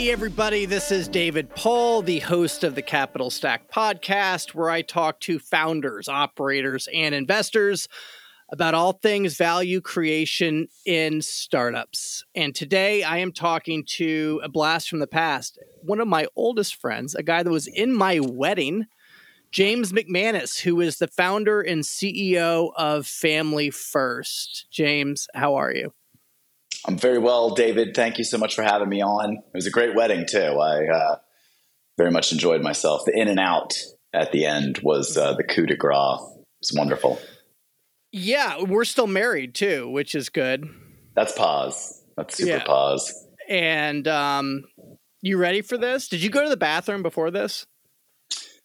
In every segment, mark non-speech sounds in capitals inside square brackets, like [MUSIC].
Hey, everybody, this is David Paul, the host of the Capital Stack podcast, where I talk to founders, operators, and investors about all things value creation in startups. And today I am talking to a blast from the past, one of my oldest friends, a guy that was in my wedding. James McManus, who is the founder and CEO of Family First. James, how are you? I'm very well, David. Thank you so much for having me on. It was a great wedding too. I uh, very much enjoyed myself. The in and out at the end was uh, the coup de grace. It was wonderful. Yeah, we're still married too, which is good. That's pause. That's super yeah. pause. And um, you ready for this? Did you go to the bathroom before this?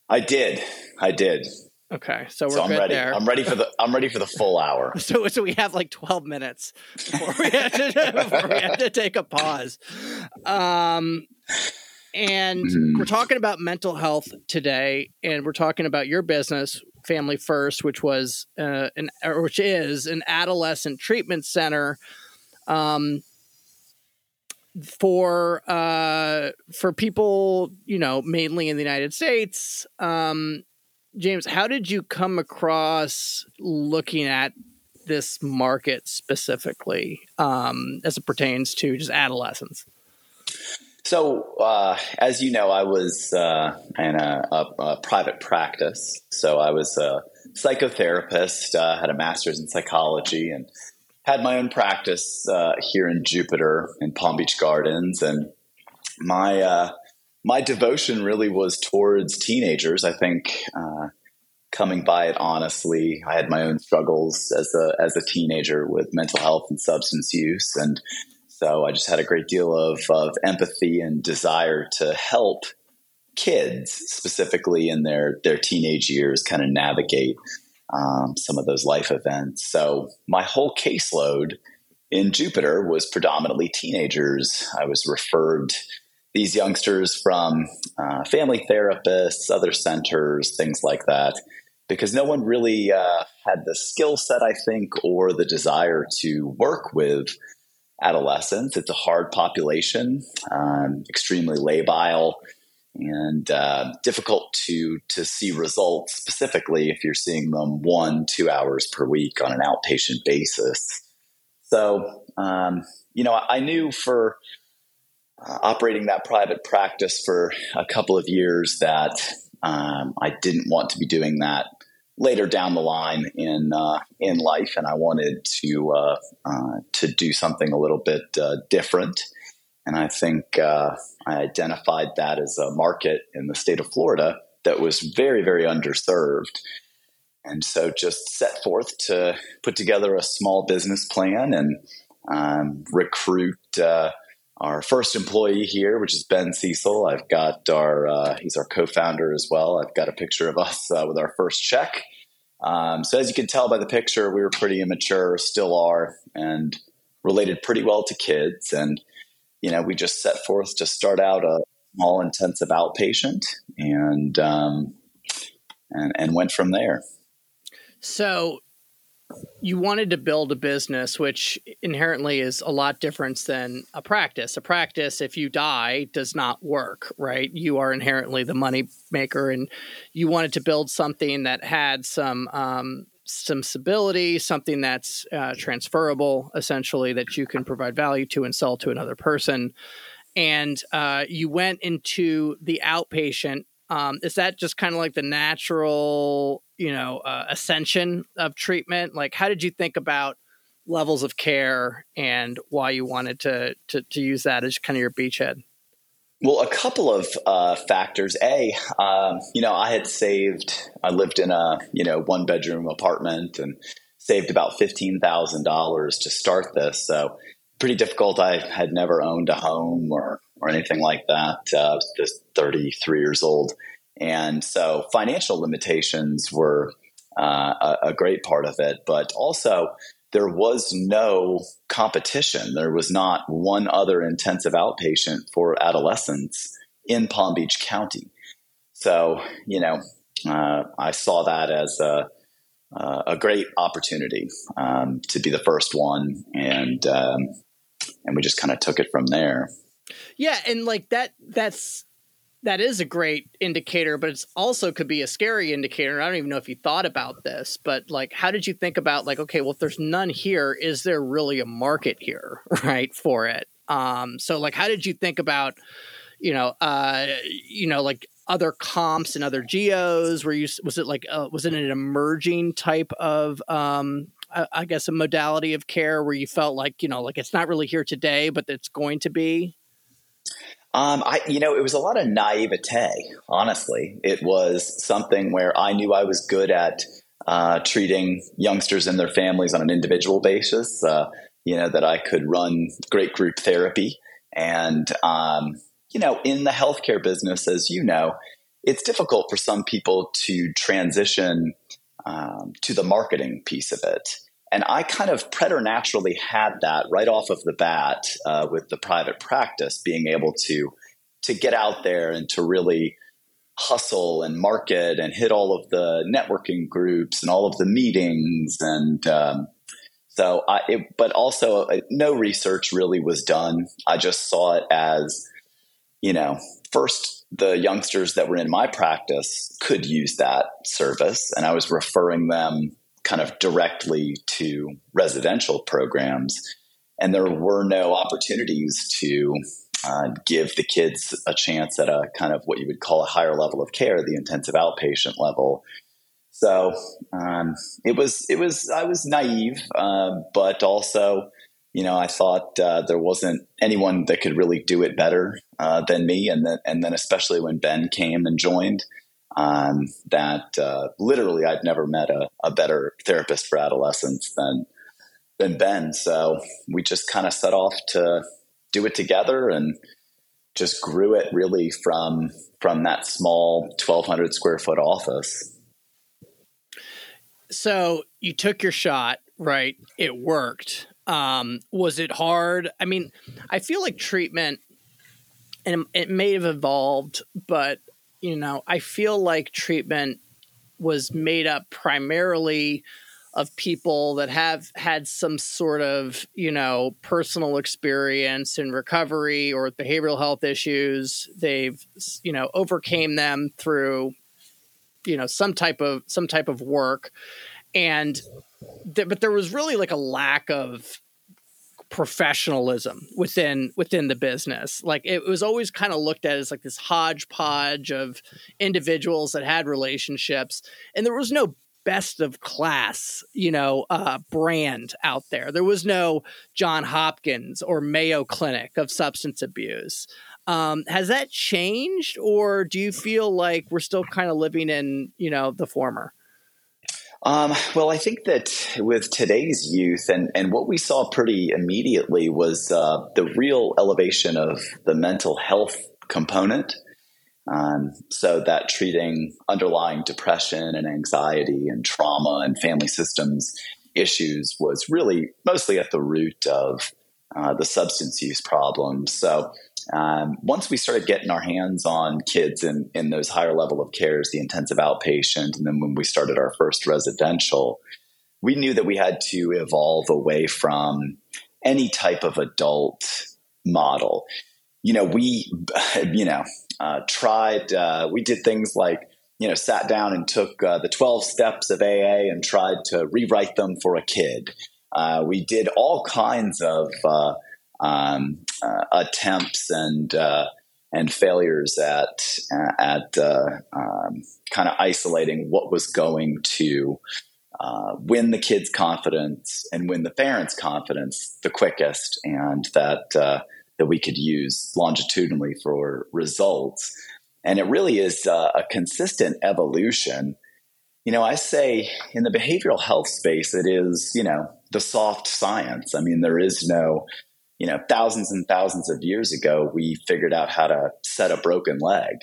I did. I did. Okay, so we're so I'm good ready. there. I'm ready for the. I'm ready for the full hour. [LAUGHS] so so we have like 12 minutes before we have to, [LAUGHS] before we have to take a pause. Um, and mm-hmm. we're talking about mental health today, and we're talking about your business, Family First, which was uh, an which is an adolescent treatment center. Um, for uh for people you know mainly in the united states um James, how did you come across looking at this market specifically um, as it pertains to just adolescents? So, uh, as you know, I was uh, in a, a, a, private practice. So, I was a psychotherapist, uh, had a master's in psychology, and had my own practice uh, here in Jupiter in Palm Beach Gardens. And my uh, my devotion really was towards teenagers. I think uh, coming by it honestly, I had my own struggles as a as a teenager with mental health and substance use, and so I just had a great deal of of empathy and desire to help kids, specifically in their their teenage years, kind of navigate um, some of those life events. So my whole caseload in Jupiter was predominantly teenagers. I was referred these youngsters from uh, family therapists, other centers, things like that, because no one really uh, had the skill set, I think, or the desire to work with adolescents. It's a hard population, um, extremely labile, and uh, difficult to to see results. Specifically, if you're seeing them one, two hours per week on an outpatient basis. So, um, you know, I knew for operating that private practice for a couple of years that um, I didn't want to be doing that later down the line in uh, in life, and I wanted to uh, uh to do something a little bit uh, different. And I think uh, I identified that as a market in the state of Florida that was very, very underserved. And so just set forth to put together a small business plan and um, recruit our first employee here, which is Ben Cecil. I've got our, uh, he's our co founder as well. I've got a picture of us uh, with our first check. Um, so, as you can tell by the picture, we were pretty immature, still are, and related pretty well to kids. And, you know, we just set forth to start out a small intensive outpatient and, um, and, and went from there. So, you wanted to build a business which inherently is a lot different than a practice. A practice if you die does not work right? You are inherently the money maker and you wanted to build something that had some um, some stability something that's uh, transferable essentially that you can provide value to and sell to another person. And uh, you went into the outpatient um, is that just kind of like the natural you know uh, ascension of treatment? Like how did you think about levels of care and why you wanted to to, to use that as kind of your beachhead? Well a couple of uh, factors. A um, you know i had saved i lived in a you know one bedroom apartment and saved about $15000 to start this so pretty difficult. I had never owned a home or or anything like that. Uh, just 33 years old, and so financial limitations were uh, a, a great part of it, but also there was no competition. There was not one other intensive outpatient for adolescents in Palm Beach County. So, you know, uh, I saw that as a, uh, a great opportunity um, to be the first one, and um, and we just kind of took it from there. Yeah, and like that that's that is a great indicator, but it's also could be a scary indicator. I don't even know if you thought about this, but like how did you think about like okay, well if there's none here, is there really a market here, [LAUGHS] right, for it? Um so like how did you think about you know, uh you know, like other comps and other geos? Were you was it like uh, was it an emerging type of um I, I guess a modality of care where you felt like you know like it's not really here today, but it's going to be? Um, I, you know, it was a lot of naivete. Honestly, it was something where I knew I was good at uh, treating youngsters and their families on an individual basis. Uh, you know that I could run great group therapy, and um, you know, in the healthcare business, as you know, it's difficult for some people to transition um, to the marketing piece of it. And I kind of preternaturally had that right off of the bat uh, with the private practice, being able to to get out there and to really hustle and market and hit all of the networking groups and all of the meetings and um, so I, it, but also uh, no research really was done. I just saw it as, you know, first the youngsters that were in my practice could use that service, and I was referring them kind of directly to residential programs. And there were no opportunities to uh, give the kids a chance at a kind of what you would call a higher level of care, the intensive outpatient level. So um, it was it was I was naive, uh, but also you know I thought uh, there wasn't anyone that could really do it better uh, than me, and then and then especially when Ben came and joined, um, that uh, literally I'd never met a, a, better therapist for adolescents than than Ben. So we just kind of set off to do it together and just grew it really from from that small 1200 square foot office. So you took your shot, right? It worked. Um, was it hard? I mean, I feel like treatment and it may have evolved, but you know, I feel like treatment was made up primarily of people that have had some sort of, you know, personal experience in recovery or behavioral health issues. They've, you know, overcame them through, you know, some type of some type of work. And th- but there was really like a lack of professionalism within within the business. Like it was always kind of looked at as like this hodgepodge of individuals that had relationships, and there was no best of class, you know, uh, brand out there. There was no John Hopkins or Mayo Clinic of substance abuse. Um, has that changed, or do you feel like we're still kind of living in, you know, the former? Um, well, I think that with today's youth, and, and what we saw pretty immediately was uh, the real elevation of the mental health component. Um, so that treating underlying depression and anxiety and trauma and family systems issues was really mostly at the root of uh, the substance use problems. So um, once we started getting our hands on kids in, in those higher level of cares, the intensive outpatient, and then when we started our first residential, we knew that we had to evolve away from any type of adult model. You know, we, you know, uh, tried, uh, we did things like, you know, sat down and took uh, the 12 steps of AA and tried to rewrite them for a kid. Uh, we did all kinds of uh, um, uh, attempts and uh, and failures at at uh, um, kind of isolating what was going to uh, win the kids' confidence and win the parents' confidence the quickest, and that uh, that we could use longitudinally for results. And it really is uh, a consistent evolution. You know, I say in the behavioral health space, it is you know the soft science. I mean, there is no you know, thousands and thousands of years ago, we figured out how to set a broken leg,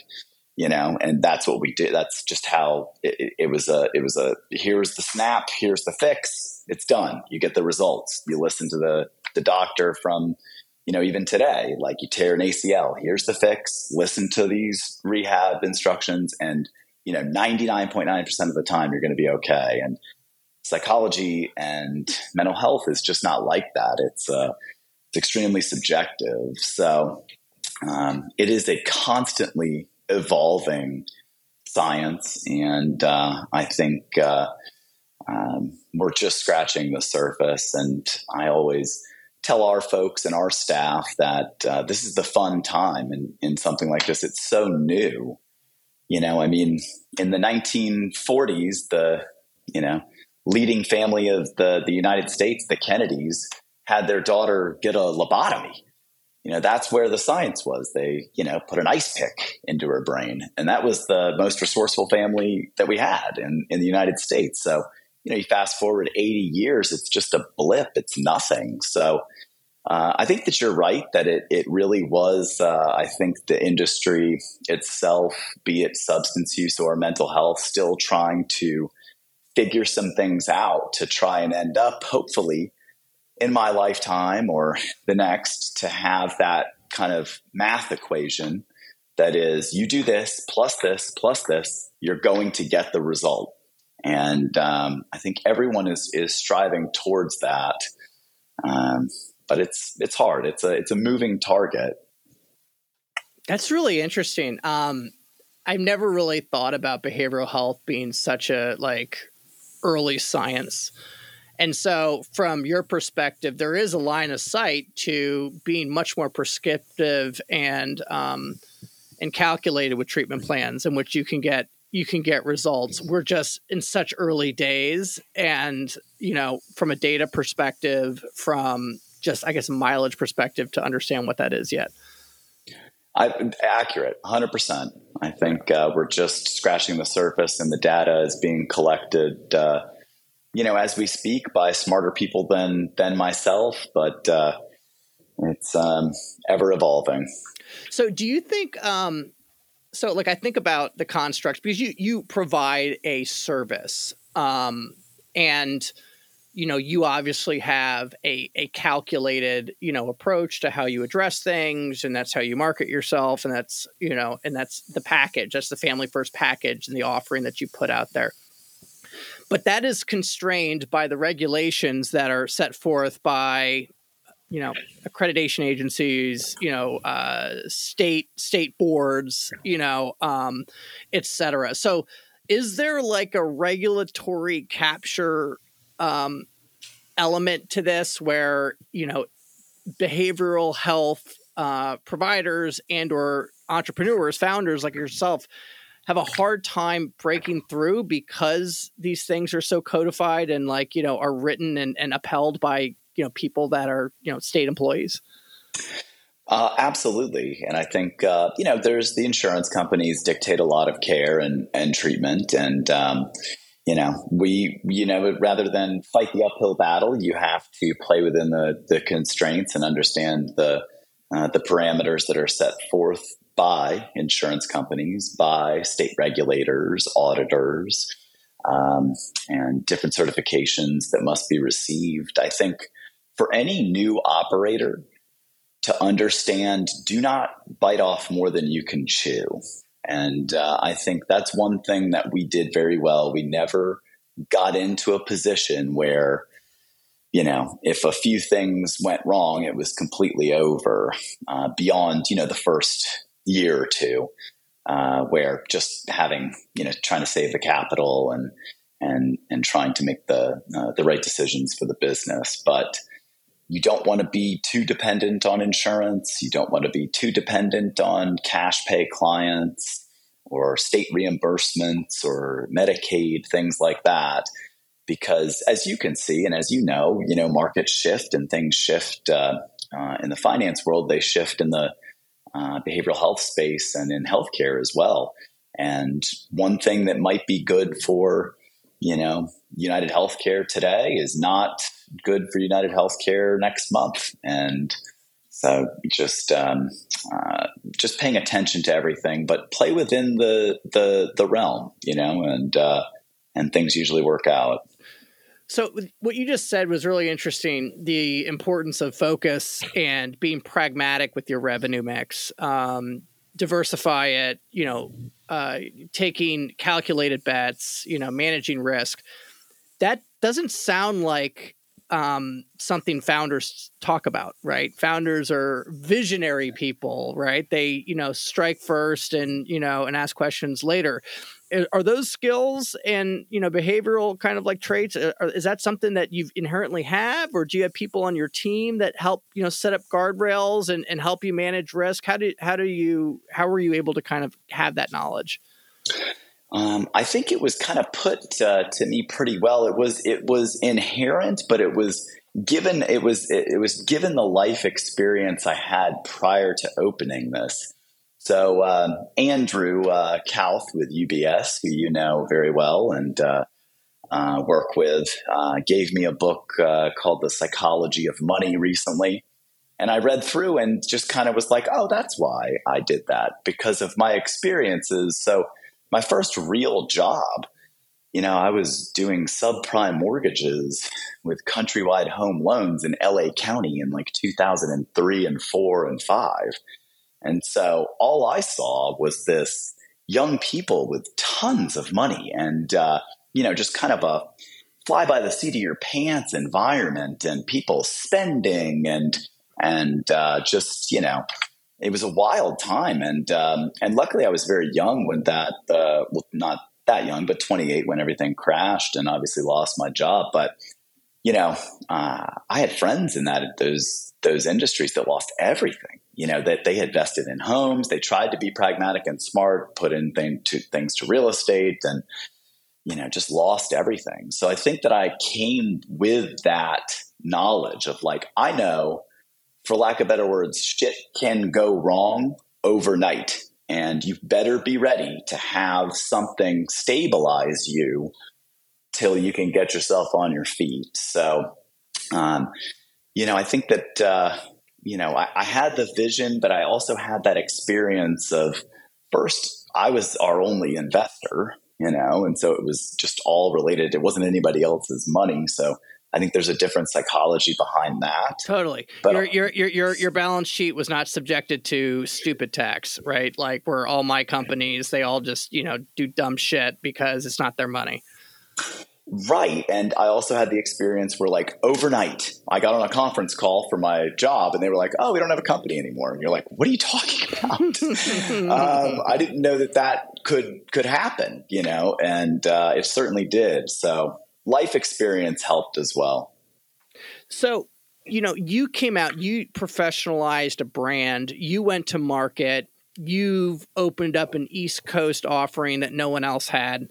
you know, and that's what we did. That's just how it, it was a, it was a, here's the snap, here's the fix, it's done. You get the results. You listen to the, the doctor from, you know, even today, like you tear an ACL, here's the fix, listen to these rehab instructions, and, you know, 99.9% of the time you're going to be okay. And psychology and mental health is just not like that. It's, uh, it's extremely subjective. So um, it is a constantly evolving science. And uh, I think uh, um, we're just scratching the surface. And I always tell our folks and our staff that uh, this is the fun time in, in something like this. It's so new. You know, I mean, in the 1940s, the, you know, leading family of the, the United States, the Kennedys, had their daughter get a lobotomy. You know, that's where the science was. They, you know, put an ice pick into her brain. And that was the most resourceful family that we had in, in the United States. So, you know, you fast forward 80 years, it's just a blip. It's nothing. So, uh, I think that you're right that it, it really was, uh, I think the industry itself, be it substance use or mental health, still trying to figure some things out to try and end up, hopefully, in my lifetime or [LAUGHS] the next to have that kind of math equation that is you do this plus this plus this you're going to get the result. And um, i think everyone is is striving towards that. Um, but it's it's hard. It's a it's a moving target. That's really interesting. Um, i've never really thought about behavioral health being such a like early science and so, from your perspective, there is a line of sight to being much more prescriptive and um, and calculated with treatment plans, in which you can get you can get results. We're just in such early days, and you know, from a data perspective, from just I guess mileage perspective, to understand what that is yet. I, accurate, hundred percent. I think uh, we're just scratching the surface, and the data is being collected. Uh, you know, as we speak by smarter people than than myself, but uh, it's um, ever evolving. So, do you think? Um, so, like, I think about the construct because you you provide a service, um, and you know you obviously have a a calculated you know approach to how you address things, and that's how you market yourself, and that's you know, and that's the package. That's the family first package and the offering that you put out there but that is constrained by the regulations that are set forth by you know accreditation agencies you know uh, state state boards you know um, etc so is there like a regulatory capture um, element to this where you know behavioral health uh, providers and or entrepreneurs founders like yourself have a hard time breaking through because these things are so codified and like you know are written and, and upheld by you know people that are you know state employees? Uh, absolutely. And i think uh, you know there's the insurance companies dictate a lot of care and and treatment. And um, you know we you know rather than fight the uphill battle you have to play within the the constraints and understand the uh, the parameters that are set forth by insurance companies, by state regulators, auditors, um, and different certifications that must be received. I think for any new operator to understand, do not bite off more than you can chew. And uh, I think that's one thing that we did very well. We never got into a position where you know, if a few things went wrong, it was completely over uh, beyond, you know, the first year or two, uh, where just having you know trying to save the capital and and and trying to make the uh, the right decisions for the business, but you don't want to be too dependent on insurance. You don't want to be too dependent on cash pay clients or state reimbursements or Medicaid, things like that. Because as you can see, and as you know, you know, markets shift and things shift uh, uh, in the finance world. They shift in the uh, behavioral health space and in healthcare as well. And one thing that might be good for, you know, United Healthcare today is not good for United Healthcare next month. And So just um, uh, just paying attention to everything, but play within the the the realm, you know, and uh, and things usually work out. So what you just said was really interesting. The importance of focus and being pragmatic with your revenue mix, um, diversify it. You know, uh, taking calculated bets. You know, managing risk. That doesn't sound like um, something founders talk about, right? Founders are visionary people, right? They, you know, strike first and, you know, and ask questions later. Are those skills and, you know, behavioral kind of like traits, uh, is that something that you inherently have? Or do you have people on your team that help, you know, set up guardrails and, and help you manage risk? How do, how do you, how were you able to kind of have that knowledge? Um, I think it was kind of put uh, to me pretty well. It was it was inherent, but it was given it was it, it was given the life experience I had prior to opening this. So um, Andrew uh, Kauth with UBS, who you know very well and uh, uh, work with, uh, gave me a book uh, called The Psychology of Money recently. And I read through and just kind of was like, oh, that's why I did that because of my experiences. So my first real job, you know, I was doing subprime mortgages with countrywide home loans in LA County in like 2003 and 4 and 5. And so all I saw was this young people with tons of money and, uh, you know, just kind of a fly by the seat of your pants environment and people spending and, and uh, just, you know, it was a wild time, and um, and luckily I was very young when that uh, well, not that young, but 28 when everything crashed, and obviously lost my job. But you know, uh, I had friends in that those those industries that lost everything. You know that they had in homes, they tried to be pragmatic and smart, put in thing to, things to real estate, and you know just lost everything. So I think that I came with that knowledge of like I know for lack of better words, shit can go wrong overnight. And you better be ready to have something stabilize you till you can get yourself on your feet. So, um, you know, I think that, uh, you know, I, I had the vision, but I also had that experience of first, I was our only investor, you know, and so it was just all related. It wasn't anybody else's money. So I think there's a different psychology behind that. Totally. But, your, your, your, your, your balance sheet was not subjected to stupid tax, right? Like where all my companies, they all just, you know, do dumb shit because it's not their money. Right. And I also had the experience where, like, overnight, I got on a conference call for my job and they were like, oh, we don't have a company anymore. And you're like, what are you talking [LAUGHS] about? [LAUGHS] um, I didn't know that that could, could happen, you know, and uh, it certainly did. So life experience helped as well. So, you know, you came out, you professionalized a brand, you went to market, you've opened up an East Coast offering that no one else had.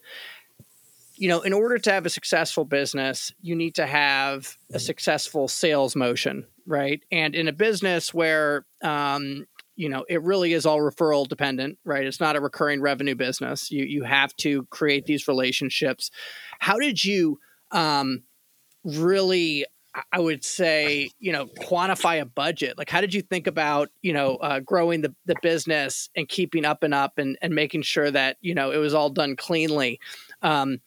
You know, in order to have a successful business, you need to have a successful sales motion, right? And in a business where, um, you know, it really is all referral dependent, right? It's not a recurring revenue business. You you have to create these relationships how did you um, really? I would say, you know, quantify a budget. Like, how did you think about, you know, uh, growing the, the business and keeping up and up and, and making sure that, you know, it was all done cleanly? Um,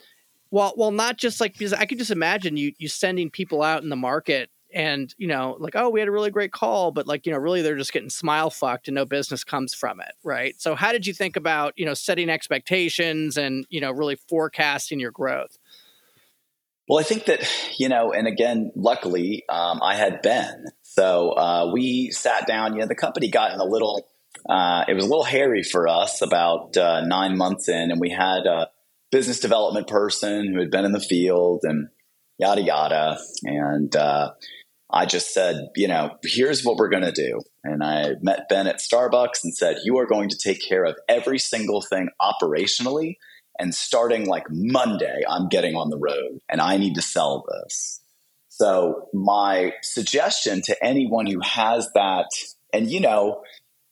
well, well, not just like, because I could just imagine you, you sending people out in the market and, you know, like, oh, we had a really great call, but like, you know, really they're just getting smile fucked and no business comes from it. Right. So how did you think about, you know, setting expectations and, you know, really forecasting your growth? Well, I think that, you know, and again, luckily, um, I had Ben. So uh, we sat down, you know, the company got in a little, uh, it was a little hairy for us about uh, nine months in, and we had a business development person who had been in the field and yada, yada. And uh, I just said, you know, here's what we're going to do. And I met Ben at Starbucks and said, you are going to take care of every single thing operationally and starting like Monday, I'm getting on the road and I need to sell this. So, my suggestion to anyone who has that, and you know,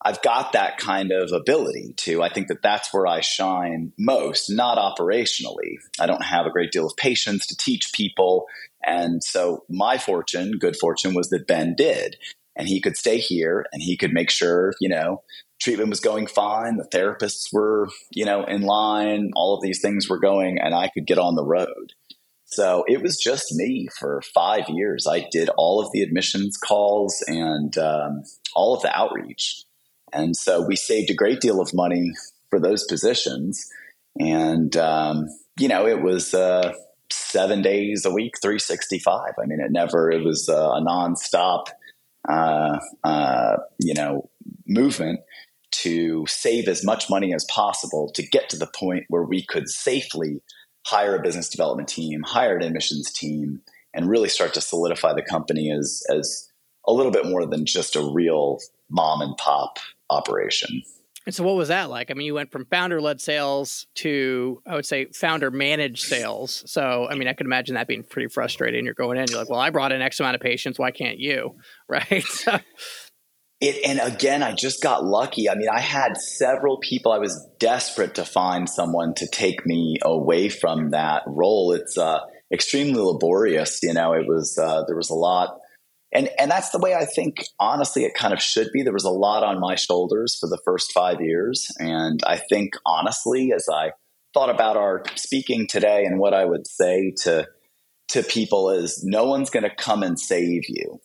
I've got that kind of ability to, I think that that's where I shine most, not operationally. I don't have a great deal of patience to teach people. And so, my fortune, good fortune, was that Ben did. and he could stay here and he could make sure, you know, treatment was going fine, the therapists were, you know, in line, all of these things were going, and I could get on the road. So it was just me for five years. I did all of the admissions calls and um, all of the outreach. And so we saved a great deal of money for those positions. And, um, you know, it was uh, seven days a week, 365. I mean, it never, it was uh, a nonstop, uh, uh, you know, movement to save as much money as possible to get to the point where we could safely hire a business development team, hire an admissions team, and really start to solidify the company as as a little bit more than just a real mom and pop operation. And so, what was that like? I mean, you went from founder led sales to, I would say, founder managed sales. So, I mean, I could imagine that being pretty frustrating. You're going in, you're like, well, I brought in X amount of patients. Why can't you? [LAUGHS] Right. So, it, and again, I just got lucky. I mean, I had several people. I was desperate to find someone to take me away from that role. It's uh, extremely laborious. You know, it was uh, there was a lot, and and that's the way I think. Honestly, it kind of should be. There was a lot on my shoulders for the first five years, and I think honestly, as I thought about our speaking today and what I would say to to people is, no one's going to come and save you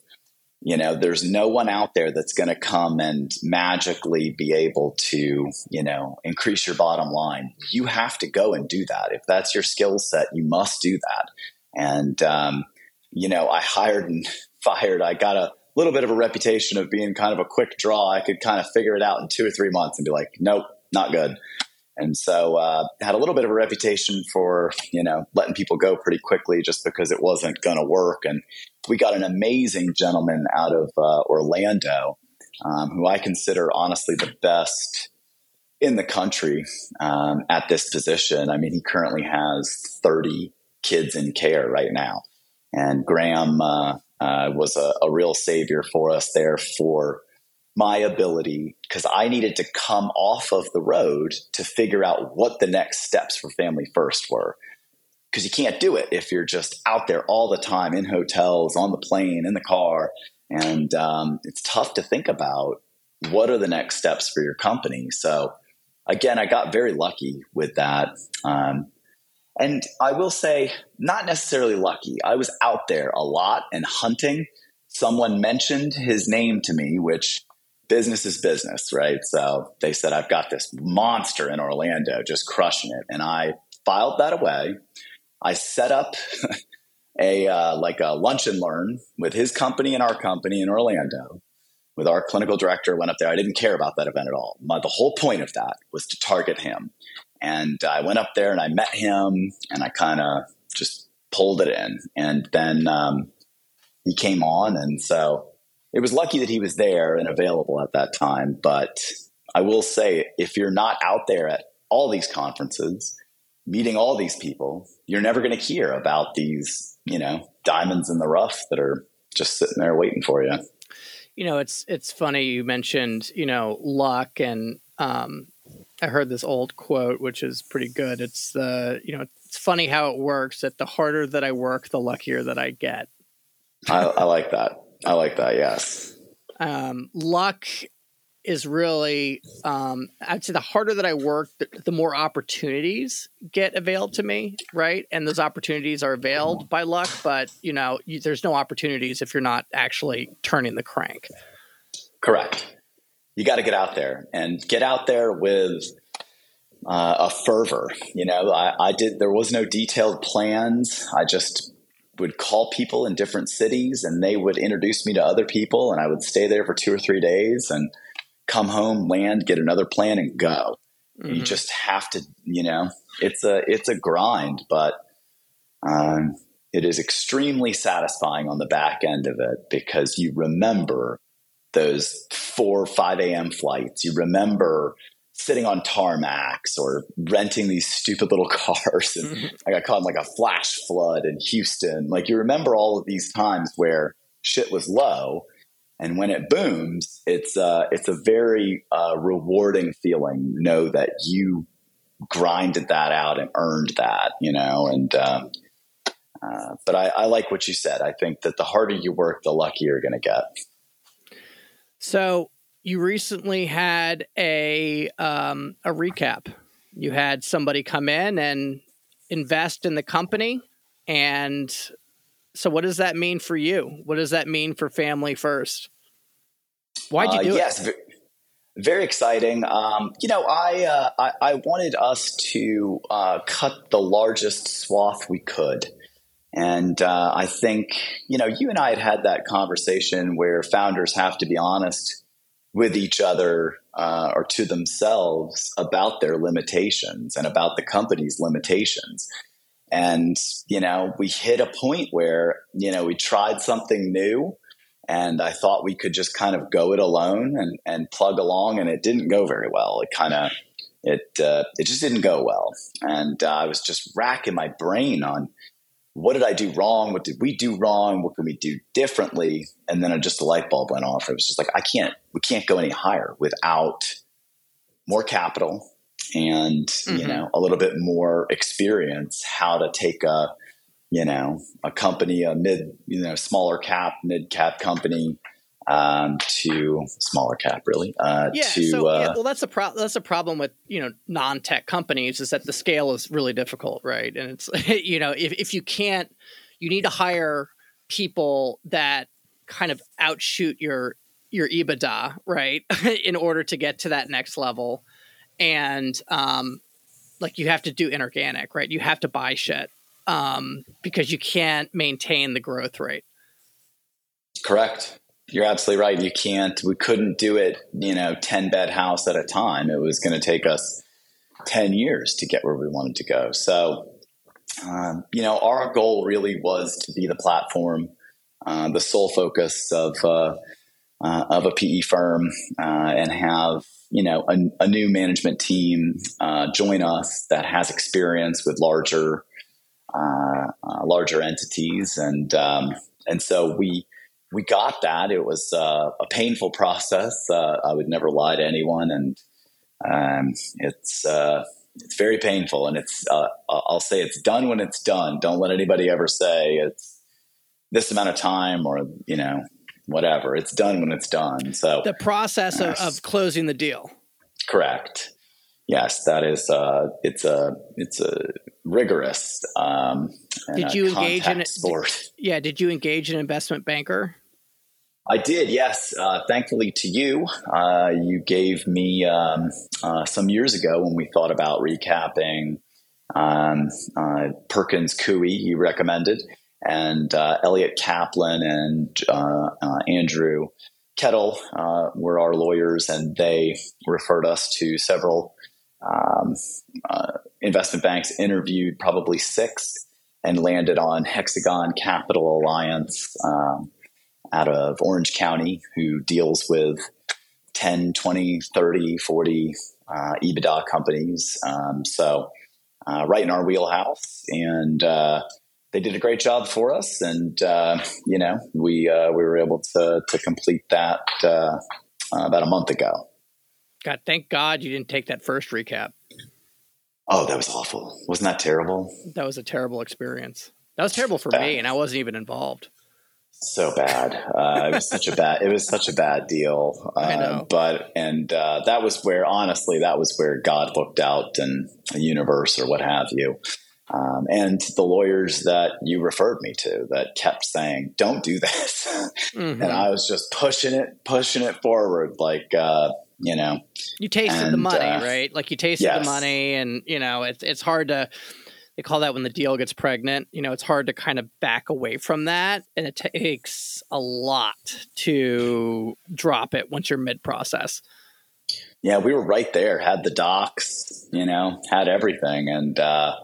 you know, there's no one out there that's going to come and magically be able to, you know, increase your bottom line. You have to go and do that. If that's your skill set, you must do that. And, um, you know, I hired and fired. I got a little bit of a reputation of being kind of a quick draw. I could kind of figure it out in two or three months and be like, nope, not good. And so uh, had a little bit of a reputation for you know letting people go pretty quickly just because it wasn't going to work. And we got an amazing gentleman out of uh, Orlando um, who I consider honestly the best in the country um, at this position. I mean, he currently has 30 kids in care right now. And Graham uh, uh, was a, a, real savior for us there for my ability because I needed to come off of the road to figure out what the next steps for Family First were. Because you can't do it if you're just out there all the time in hotels, on the plane, in the car. And um, it's tough to think about what are the next steps for your company. So, again, I got very lucky with that. Um, and I will say, not necessarily lucky. I was out there a lot and hunting. Someone mentioned his name to me, which business is business, right? So they said, I've got this monster in Orlando just crushing it. And I filed that away. I set up [LAUGHS] a uh, like a lunch and learn with his company and our company in Orlando with our clinical director went up there. I didn't care about that event at all. My, the whole point of that was to target him. And I went up there and I met him and I kind of just pulled it in. And then um, he came on. And so it was lucky that he was there and available at that time. But I will say, if you're not out there at all these conferences, meeting all these people, you're never going to hear about these, you know, diamonds in the rough that are just sitting there waiting for you. You know, it's it's funny you mentioned, you know, luck and um I heard this old quote which is pretty good. It's the, you know, it's funny how it works that the harder that I work, the luckier that I get. I, I like that. I like that. Yes. Um, luck is really, um, I'd say the harder that I work, the, the, more opportunities get availed to me, right? And those opportunities are availed by luck, but you know, you, there's no opportunities if you're not actually turning the crank. Correct. You got to get out there and get out there with uh, a fervor. You know, I, I did. There was no detailed plans. I just would call people in different cities and they would introduce me to other people and I would stay there for two or three days and come home, land, get another plan and go. Mm-hmm. You just have to, you know, it's a, it's a grind, but, um, it is extremely satisfying on the back end of it because you remember those four, 5 a.m. flights. You remember sitting on tarmacs or renting these stupid little [LAUGHS] cars. And mm-hmm. I got caught in like a flash flood in Houston. Like you remember all of these times where shit was low. And when it booms, it's uh, it's a very uh, rewarding feeling. Know that you grinded that out and earned that, you know. And um, uh, but I, I like what you said. I think that the harder you work, the luckier you're going to get. So you recently had a um, a recap. You had somebody come in and invest in the company, and so what does that mean for you? What does that mean for Family First? Why'd you Uh, do yes, it? ve- very exciting. Um, you know, I, uh, I I wanted us to uh, cut the largest swath we could, and uh, I think you know you and I had had that conversation where founders have to be honest with each other uh, or to themselves about their limitations and about the company's limitations. And you know, we hit a point where you know we tried something new and I thought we could just kind of go it alone and, and plug along, and it didn't go very well. It kind of it uh, it just didn't go well, and uh, I was just racking my brain on what did I do wrong, what did we do wrong, what can we do differently, and then just the light bulb went off. It was just like I can't we can't go any higher without more capital and you Mhm. know a little bit more experience how to take a you know, a company, a mid, you know, smaller cap, mid cap company, um, to smaller cap, really. Uh, Yeah, to, so uh, yeah, well, that's a pro- that's a problem with you know non-tech companies is that the scale is really difficult, right? And it's [LAUGHS] you know if if you can't, you need to hire people that kind of outshoot your your EBITDA, right, [LAUGHS] in order to get to that next level, and um, like you have to do inorganic, right? You have to buy shit um, because you can't maintain the growth rate. correct. You're absolutely right. You can't, we couldn't do it, you know, 10 bed house at a time. It was going to take us 10 years to get where we wanted to go. So, um, you know, our goal really was to be the platform, uh, the sole focus of, uh, uh, of a PE firm uh, and have you know a, a new management team uh, join us that has experience with larger uh, larger entities and um, and so we we got that it was uh, a painful process uh, I would never lie to anyone and um, it's uh, it's very painful and it's uh, I'll say it's done when it's done don't let anybody ever say it's this amount of time or you know whatever. It's done when it's done. So The process of, of closing the deal. correct. Yes, that is. Uh, it's a it's a rigorous. Um, Did a you engage in it- Sport. Yeah, did you engage an investment banker? I did, yes. Uh, thankfully to you, uh, you gave me um, uh, some years ago when we thought about recapping um, uh, Perkins Coie, you recommended, and uh, Elliot Kaplan and uh, uh, Andrew Kettle uh, were our lawyers, and they referred us to several um, uh, investment banks, interviewed probably six, and landed on Hexagon Capital Alliance. Um, out of Orange County who deals with 10, 20, 30, 40 uh, EBITDA companies. Um, so, uh, right in our wheelhouse. And uh, they did a great job for us. And, uh, you know, we, uh, we were able to, to complete that about a month ago. God, thank God you didn't take that first recap. Oh, that was awful. Wasn't that terrible? That was a terrible experience. That was terrible for Bad. me, and I wasn't even involved. so bad. Uh, it was such a bad. It was such a bad deal. Uh, I know. But and uh, that was where, honestly, that was where God looked out and the universe or what have you. Um, and the lawyers that you referred me to that kept saying, "Don't do this," Mhm. [LAUGHS] and I was just pushing it, pushing it forward, like uh, you know. you tasted the money, uh, right? Like you tasted yes. the money, and you know it's it's hard to. They call that when the deal gets pregnant. You know, it's hard to kind of back away from that, and it takes a lot to drop it once you're mid process. yeah, we were right there, had the docs, you know, had everything. And uh,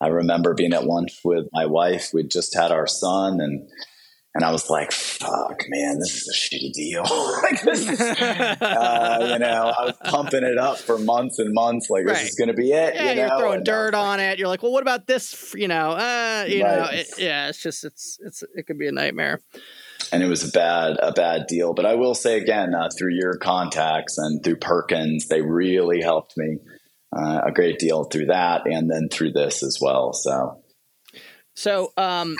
I remember being at lunch with my wife. We'd just had our son, and and I was like, "Fuck, man, this is a shitty deal." [LAUGHS] like this, is, uh, you know, I was pumping it up for months and months. Like Right. this is going to be it. Yeah, you are throwing And dirt on it. You're like, well, what about this? You know, uh, you know, it, yeah. It's just it's it's it could be a nightmare. and it was a bad a bad deal. But I will say again, uh, through your contacts and through Perkins, they really helped me uh, a great deal through that, and then through this as well. So So, um,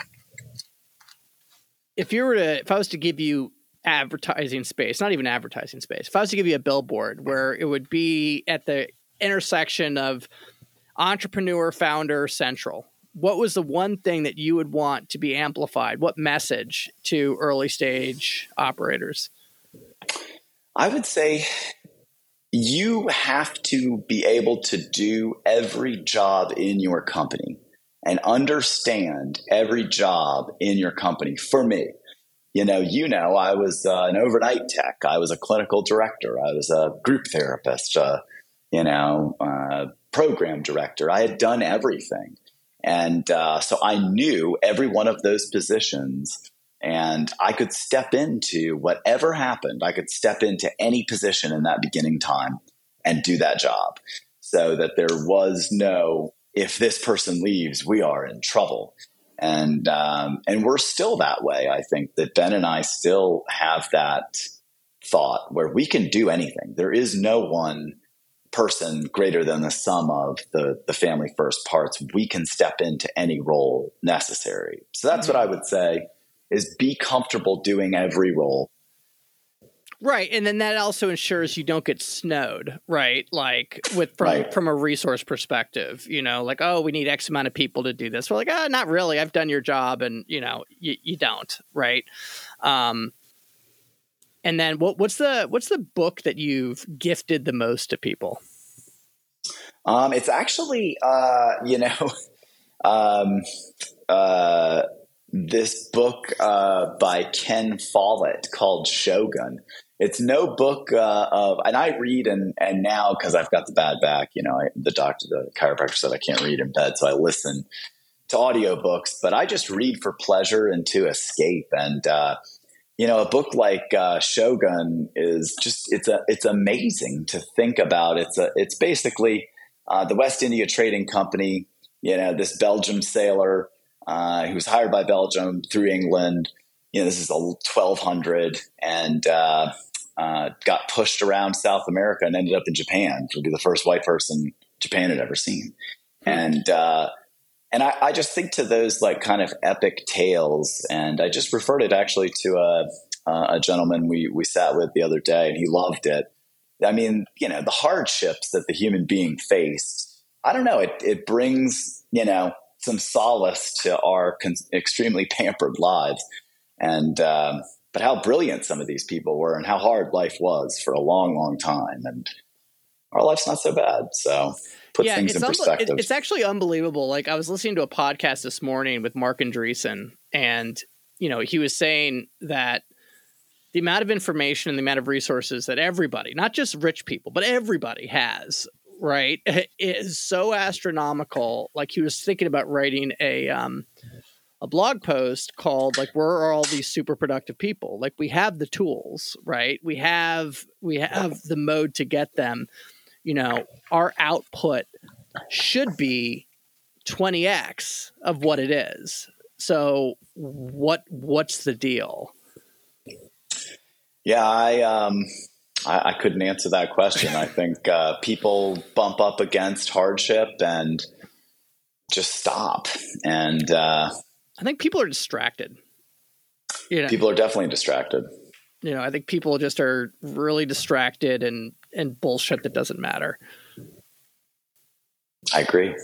if you were to, if I was to give you advertising space, not even advertising space. If I was to give you a billboard where it would be at the intersection of entrepreneur, founder, central, what was the one thing that you would want to be amplified? What message to early stage operators? I would say you have to be able to do every job in your company and understand every job in your company. For me, you know, you know, I was uh, an overnight tech. I was a clinical director. I was a group therapist. Uh, you know, uh, program director. I had done everything, and uh, so I knew every one of those positions. And I could step into whatever happened. I could step into any position in that beginning time and do that job, so that there was no if this person leaves, we are in trouble. And um, and we're still that way. I think that Ben and I still have that thought where we can do anything. There is no one person greater than the sum of the the family first parts. We can step into any role necessary. So that's what I would say is be comfortable doing every role Right, and then that also ensures you don't get snowed, right? Like with from Right. from a resource perspective, you know, like oh, we need X amount of people to do this. We're like, ah, not really. I've done your job, and you know, you, you don't, right? Um, and then what what's the what's the book that you've gifted the most to people? Um, it's actually, uh, you know, [LAUGHS] um, uh, this book uh, by Ken Follett called Shogun. It's no book uh, of, and I read and and now because I've got the bad back, you know, I, the doctor, the chiropractor said I can't read in bed, so I listen to audiobooks. But I just read for pleasure and to escape. And uh, you know, a book like uh, Shogun is just it's a it's amazing to think about. It's a it's basically uh, the West India Trading Company. You know, this Belgium sailor uh, who was hired by Belgium through England. You know, this is a 1200 and uh, uh, got pushed around South America and ended up in Japan to be the first white person Japan had ever seen. And uh, and I, I just think to those like kind of epic tales, and I just referred it actually to a, a gentleman we we sat with the other day, and he loved it. I mean, you know, the hardships that the human being faced. I don't know. It it brings you know some solace to our con- extremely pampered lives, and um, but how brilliant some of these people were, and how hard life was for a long, long time, and our life's not so bad. So yeah, things in perspective. it- it's actually unbelievable. Like I was listening to a podcast this morning with Marc Andreessen, and you know he was saying that the amount of information and the amount of resources that everybody, not just rich people, but everybody has, right, [LAUGHS] is so astronomical. Like he was thinking about writing a um, a blog post called like where are all these super productive people? Like we have the tools, right? We have we have the mode to get them. You know, our output should be 20x of what it is. So what what's the deal? Yeah, I um, I, I couldn't answer that question. I think uh, people bump up against hardship and just stop, and uh, I think people are distracted. You know, people are definitely distracted. you know, I think people just are really distracted and and bullshit that doesn't matter. I agree.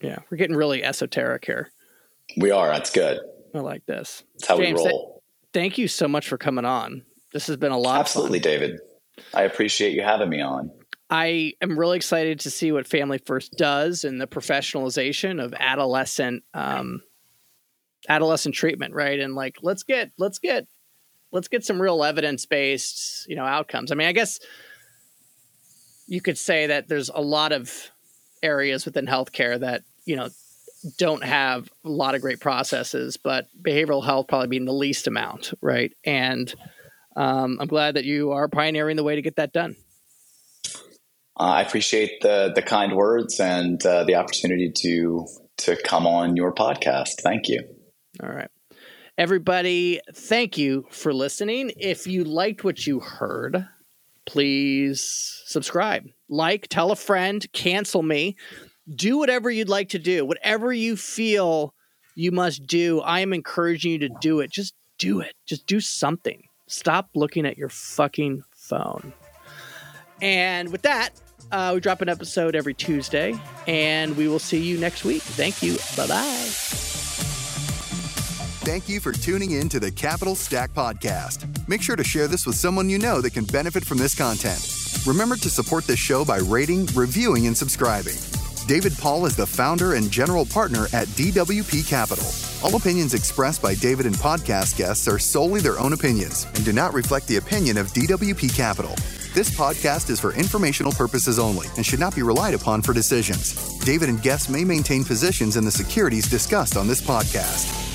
Yeah, we're getting really esoteric here. We are. That's good. I like this. That's how James, we th- roll. Thank you so much for coming on. This has been a lot. Absolutely, David. I appreciate you having me on. I am really excited to see what Family First does in the professionalization of adolescent um, adolescent treatment, right? And like, let's get let's get let's get some real evidence based, you know, outcomes. I mean, I guess you could say that there's a lot of areas within healthcare that you know don't have a lot of great processes, but behavioral health probably being the least amount, right? And um, I'm glad that you are pioneering the way to get that done. Uh, I appreciate the the kind words and uh, the opportunity to to come on your podcast. Thank you. All right. Everybody, thank you for listening. If you liked what you heard, please subscribe, like, tell a friend, cancel me. Do whatever you'd like to do. Whatever you feel you must do, I am encouraging you to do it. Just do it. Just do something. Stop looking at your fucking phone. And with that, uh, we drop an episode every Tuesday, and we will see you next week. Thank you. Bye bye. Thank you for tuning in to the Capital Stack Podcast. Make sure to share this with someone you know that can benefit from this content. Remember to support this show by rating, reviewing, and subscribing. David Paul is the founder and general partner at DWP Capital. All opinions expressed by David and podcast guests are solely their own opinions and do not reflect the opinion of DWP Capital. This podcast is for informational purposes only and should not be relied upon for decisions. David and guests may maintain positions in the securities discussed on this podcast.